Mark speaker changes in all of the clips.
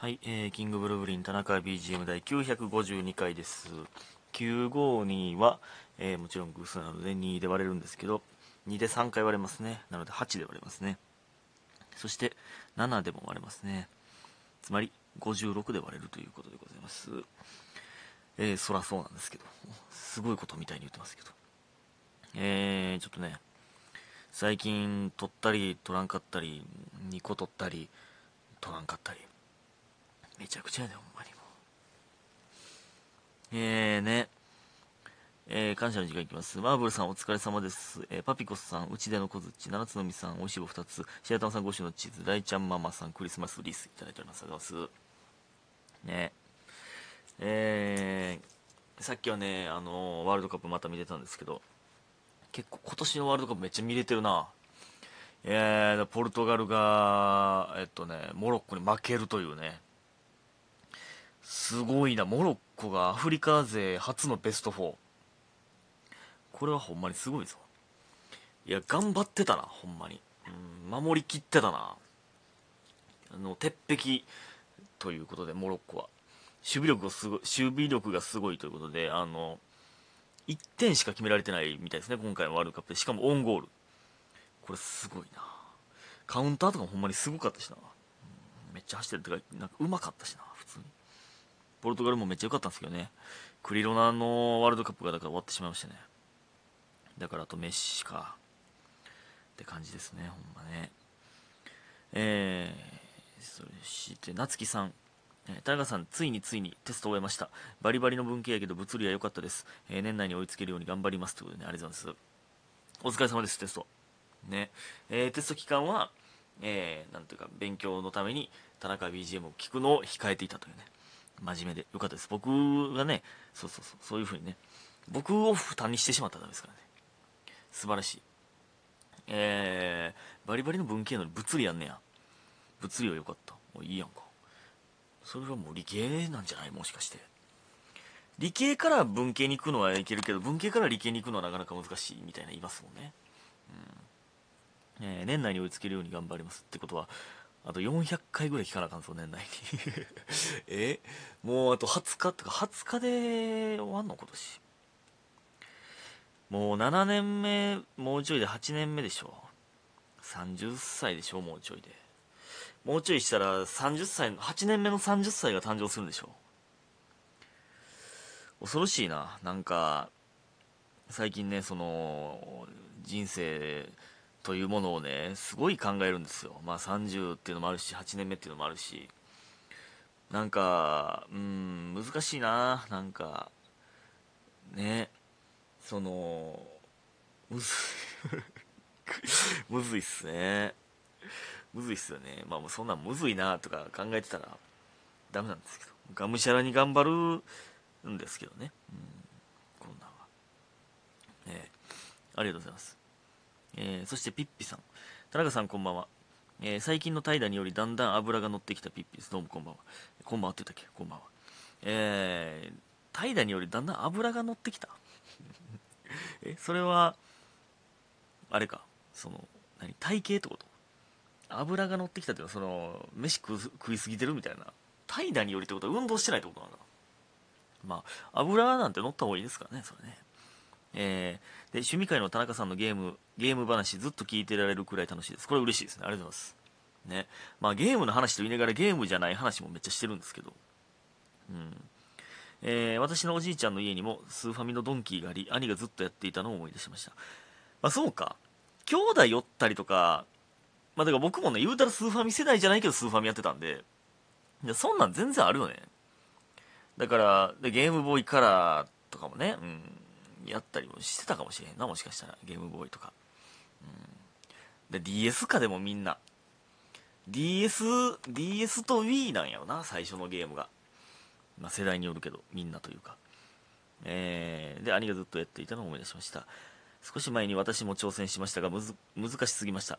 Speaker 1: はい、えー、キングブルーブリン田中 BGM 第952回です。952は、えーもちろん偶数なので2で割れるんですけど、2で3回割れますね。なので8で割れますね。そして7でも割れますね。つまり56で割れるということでございます。えー、そらそうなんですけど、すごいことみたいに言ってますけど。えー、ちょっとね、最近取ったり取らんかったり、2個取ったり、取らんかったり。めちゃくちゃやで、ほんまにもう。えーね。えー、感謝の時間いきます。マーブルさんお疲れ様です。えー、パピコスさん、内出の小槌、七つのみさん、おいしい棒2つ、シアタンさん、ごしのチーズ、大ちゃんママさん、クリスマスリースいただいております。ありがとうございます。ね。えー、さっきはね、あのーワールドカップまた見てたんですけど、結構今年のワールドカップめっちゃ見れてるな。えー、ポルトガルが、えっとね、モロッコに負けるというね、すごいな、モロッコがアフリカ勢初のベスト4。これはほんまにすごいぞ。いや、頑張ってたな、ほんまに。うん、守りきってたな。あの、鉄壁ということで、モロッコは。守備力がすごい、守備力がすごいということで、あの、1点しか決められてないみたいですね、今回のワールドカップで。しかもオンゴール。これすごいな。カウンターとかもほんまにすごかったしな。めっちゃ走ってるってか、なんかうまかったしな、普通に。ポルトガルもめっちゃ良かったんですけどね。クリロナのワールドカップがだから終わってしまいましたね。だからあとメッシか。って感じですね、ほんまね。えー、そして、夏木さん。え田中さん、ついについにテストを終えました。バリバリの文系やけど物理は良かったです。えー年内に追いつけるように頑張ります。ということでね、ありがとうございます。お疲れ様です、テスト。ね。えーテスト期間は、えーなんというか、勉強のために田中 BGM を聞くのを控えていたというね。真面目でよかったです。僕がね、そうそうそう、そういう風にね、僕を負担にしてしまったらダメですからね。素晴らしい。えー、バリバリの文系の物理やんねや。物理はよかった。おいいやんか。それはもう理系なんじゃない？もしかして。理系から文系に行くのはいけるけど、文系から理系に行くのはなかなか難しいみたいな言いますもんね。うん。えー年内に追いつけるように頑張りますってことは、あと400回ぐらい聞かなあかんぞ、年内に。え？もうあと20日とか、20日で終わんの今年。もう7年目、もうちょいで8年目でしょ。30歳でしょ、もうちょいで。もうちょいしたら30歳の、8年目の30歳が誕生するんでしょ。恐ろしいな。なんか、最近ね、その、人生というものをね、すごい考えるんですよ。まあ30っていうのもあるし、8年目っていうのもあるし。なんか、うん、難しいな。なんか、ね、その、むずい、むずいっすね。むずいっすよね。まあもうそんなんむずいなとか考えてたらダメなんですけど。がむしゃらに頑張るんですけどね。うん、こんなんは。えーありがとうございます。えーそしてピッピさん。田中さんこんばんは。えー最近の怠惰によりだんだん油が乗ってきたピッピです。どうもこんばんは。こんばんはって言ったっけ？こんばんは。えー、怠惰によりだんだん油が乗ってきた？え、それは、あれか、その、何、体型ってこと？油が乗ってきたっていうのは、その、飯食食いすぎてるみたいな。怠惰によりってことは運動してないってことなのかなまあ、油なんて乗った方がいいですからね、それね。えー、で、趣味会の田中さんのゲーム、ゲーム話ずっと聞いてられるくらい楽しいです。これ嬉しいですね。ありがとうございます。ね。まあ、ゲームの話と言いながらゲームじゃない話もめっちゃしてるんですけど。うん。えー私のおじいちゃんの家にもスーファミのドンキーがあり、兄がずっとやっていたのを思い出しました。まあそうか。兄弟寄ったりとか、まあだから僕もね、言うたらスーファミ世代じゃないけどスーファミやってたんで、いやそんなん全然あるよね。だから、でゲームボーイカラーとかもね、うん、やったりもしてたかもしれへんな、もしかしたら。ゲームボーイとか。うん。で、DS かでもみんな。DS、DS と Wii なんやろな、最初のゲームが。まあ、世代によるけど、みんなというか。えー、で、兄がずっとやっていたのを思い出しました。少し前に私も挑戦しましたが、むず、難しすぎました。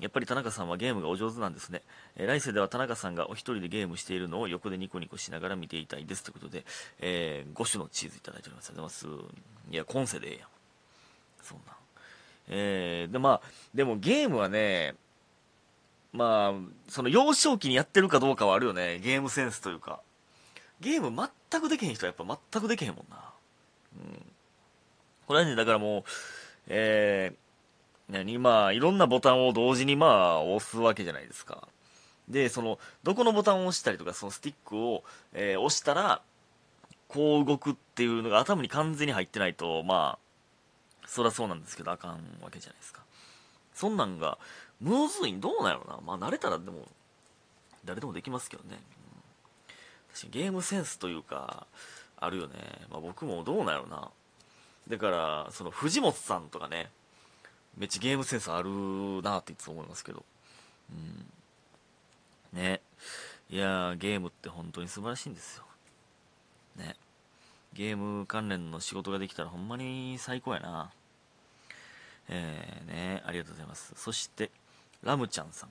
Speaker 1: やっぱり田中さんはゲームがお上手なんですね。えー来世では田中さんがお一人でゲームしているのを横でニコニコしながら見ていたいです。ということで、えー、5種のチーズいただいております。ありがとうございます。いや、今世でええやん。そんなん。えー、で、まあ、でもゲームはね、まあその幼少期にやってるかどうかはあるよねゲームセンスというかゲーム全くできへん人はやっぱ全くできへんもんなうんこれはねだからもうえー、何まあいろんなボタンを同時にまあ押すわけじゃないですか。でそのどこのボタンを押したりとかそのスティックを、えー、押したらこう動くっていうのが頭に完全に入ってないとまあそりゃそうなんですけどあかんわけじゃないですか。そんなんがむずいどうなんやろな。まあ慣れたらでも誰でもできますけどね、うん、確かにゲームセンスというかあるよね、まあ、僕もどうなんやろな。だからその藤本さんとかね。めっちゃゲームセンスあるなっていつも思いますけど。うん。ね。いやゲームって本当に素晴らしいんですよ。ね。ゲーム関連の仕事ができたらほんまに最高やな。えー、ね。ありがとうございます。そしてラムちゃんさん。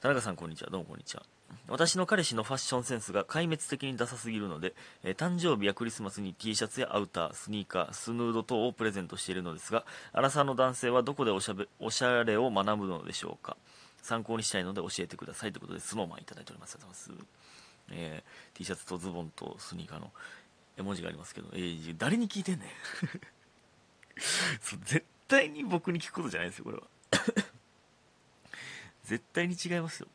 Speaker 1: 田中さんこんにちは。どうもこんにちは。私の彼氏のファッションセンスが壊滅的にダサすぎるので、えー、誕生日やクリスマスに T シャツやアウター、スニーカー、スヌード等をプレゼントしているのですが、アラサーの男性はどこでおしゃべおしゃれを学ぶのでしょうか？参考にしたいので教えてくださいということで、スノーマンいただいております。ありがとうございます。えー、T シャツとズボンとスニーカーの絵文字がありますけど、えー、誰に聞いてんねん？絶対に僕に聞くことじゃないですよ、これは。絶対に違いますよ。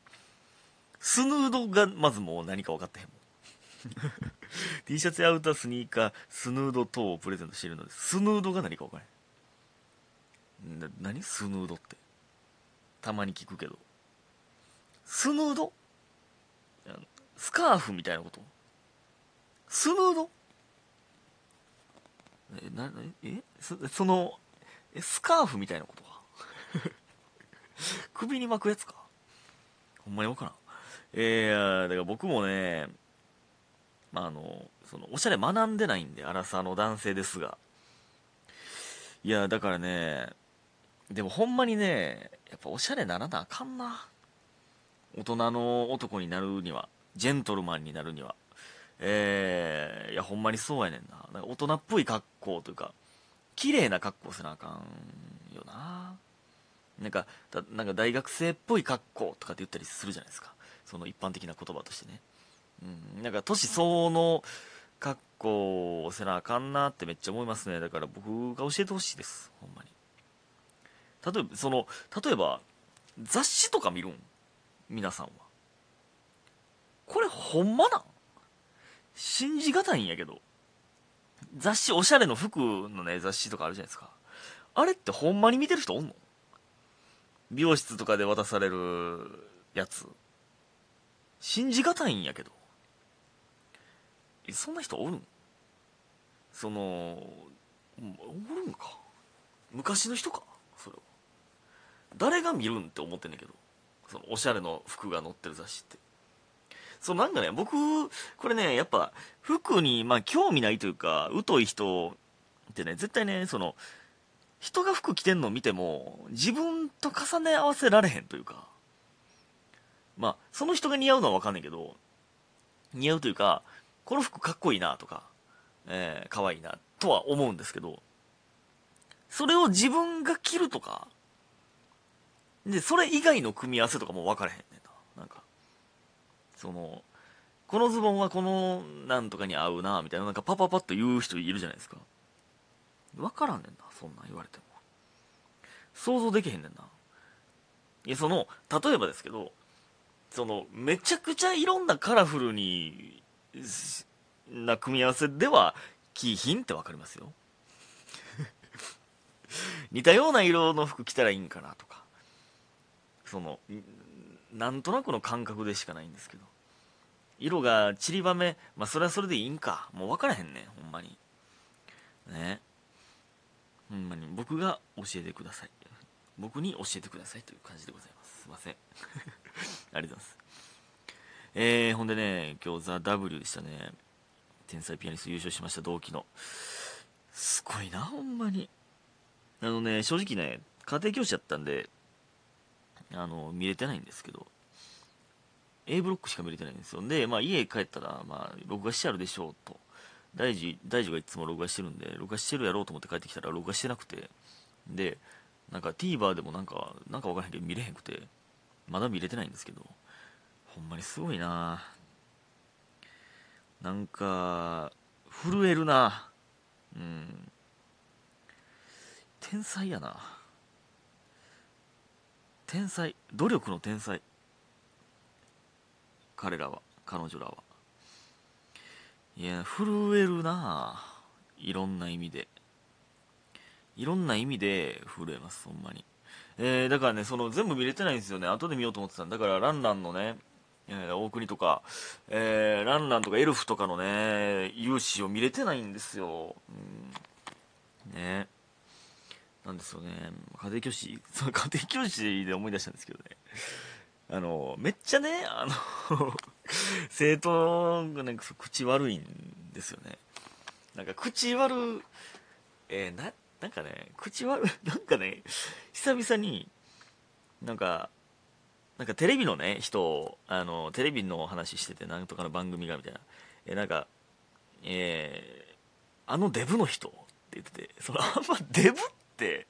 Speaker 1: スヌードがまずもう何か分かってへんもん。T シャツやアウタースニーカースヌード等をプレゼントしているのでスヌードが何か分からへん。な何？スヌードって。たまに聞くけど。スヌード？スカーフみたいなこと？スヌード？えなえ？そそのえスカーフみたいなことか？首に巻くやつか？ほんまに分からん。えー、だから僕もね、まあ、あの、その、おしゃれ学んでないんで、荒さの男性ですが。いや、だからね、でもほんまにね、やっぱおしゃれならなあかんな。大人の男になるには、ジェントルマンになるには。えー、いや、ほんまにそうやねんな。な大人っぽい格好というか、綺麗な格好せなあかんよな。なんか、なんか大学生っぽい格好とかって言ったりするじゃないですか。その一般的な言葉としてね、うん、なんか年相応の格好をせなあかんなってめっちゃ思いますね。だから僕が教えてほしいです。ほんまに。例えばその例えば雑誌とか見るん？皆さんは。これほんまなん？信じがたいんやけど。雑誌おしゃれの服のね雑誌とかあるじゃないですか。あれってほんまに見てる人おんの？美容室とかで渡されるやつ。信じがたいんやけど。えそんな人おるん？そのおるんか？昔の人か？それは。誰が見るんって思ってんねんけど。そのおしゃれの服が載ってる雑誌って。そうなんかね僕これねやっぱ服にまあ興味ないというか疎い人ってね絶対ねその人が服着てんのを見ても自分と重ね合わせられへんというか。まあ、その人が似合うのはわかんないけど、似合うというか、この服かっこいいなとか、えー、可愛いなとは思うんですけど、それを自分が着るとか、で、それ以外の組み合わせとかも分からへんねんな。なんか、その、このズボンはこのなんとかに合うな、みたいな、なんかパパパッと言う人いるじゃないですか。分からんねんな、そんなん言われても。想像できへんねんな。いや、その、例えばですけど、そのめちゃくちゃいろんなカラフルにな組み合わせではキーヒンって分かりますよ。似たような色の服着たらいいんかなとか。そのなんとなくの感覚でしかないんですけど。色が散りばめまあそれはそれでいいんか。もう分からへんねほんまに。ね。ほんまに。僕が教えてください。僕に教えてくださいという感じでございますすいません ありがとうございます。えー、ほんでね、今日ザ・ W でしたね。天才ピアニスト優勝しました、同期の。すごいな、ほんまに。あのね、正直ね、家庭教師やったんで、あの、見れてないんですけど、A ブロックしか見れてないんですよ。で、まあ家帰ったら、まあ、録画してあるでしょうと。大事、大事がいつも録画してるんで、録画してるやろうと思って帰ってきたら録画してなくて、で、なんか TVer でもなんか、なんかわからへんけど見れへんくて、まだ見れてないんですけどほんまにすごいな。なんか震えるな。うん。天才やな。天才努力の天才。彼らは彼女らは。いや震えるないろんな意味で。いろんな意味で震えますほんまにえー、だからねその全部見れてないんですよね後で見ようと思ってたんだからランランのねえー、大国とか、えー、ランランとかエルフとかのね、勇姿を見れてないんですよ。うん、ね。なんですよね。家庭教師、そ の家庭教師で思い出したんですけどね。あの、めっちゃね、あの 生徒がね、口悪いんですよね。なんか口悪、えー、な、なんかね、口悪、なんかね、久々に、なんか、なんかテレビのね、人あの、テレビの話してて、なんとかの番組が、みたいな。え、なんか、えー、あのデブの人って言ってて、その、あんまデブって、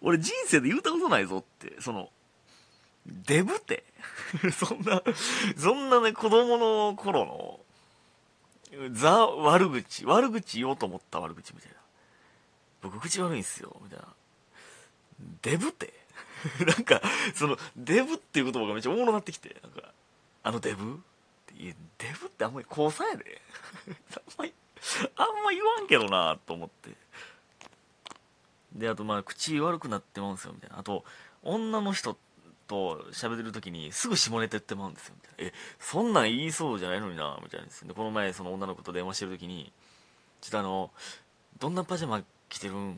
Speaker 1: 俺人生で言うたことないぞって、その、デブって そんな、そんなね、子供の頃の、ザ悪口、悪口言おうと思った悪口みたいな。僕口悪いんすよ、みたいな。デブって？なんか、その、デブっていう言葉がめっちゃおもろなってきて、なんか、あのデブ？っていや、デブってあんまり交際やで。あんまり、あんま言わんけどなと思って。で、あとまあ、口悪くなってまうんですよ、みたいな。あと、女の人と喋ってる時にすぐ下ネタ言ってまうんですよ、みたいな。え、そんなん言いそうじゃないのになみたいなで、この前、その女の子と電話してる時に、ちょっとあの、どんなパジャマ来てるんっ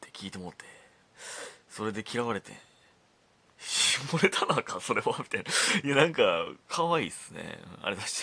Speaker 1: て聞いてもって、それで嫌われて、下ネタなかそれはみたいな。いや、なんか、可愛いっすね。あれ出し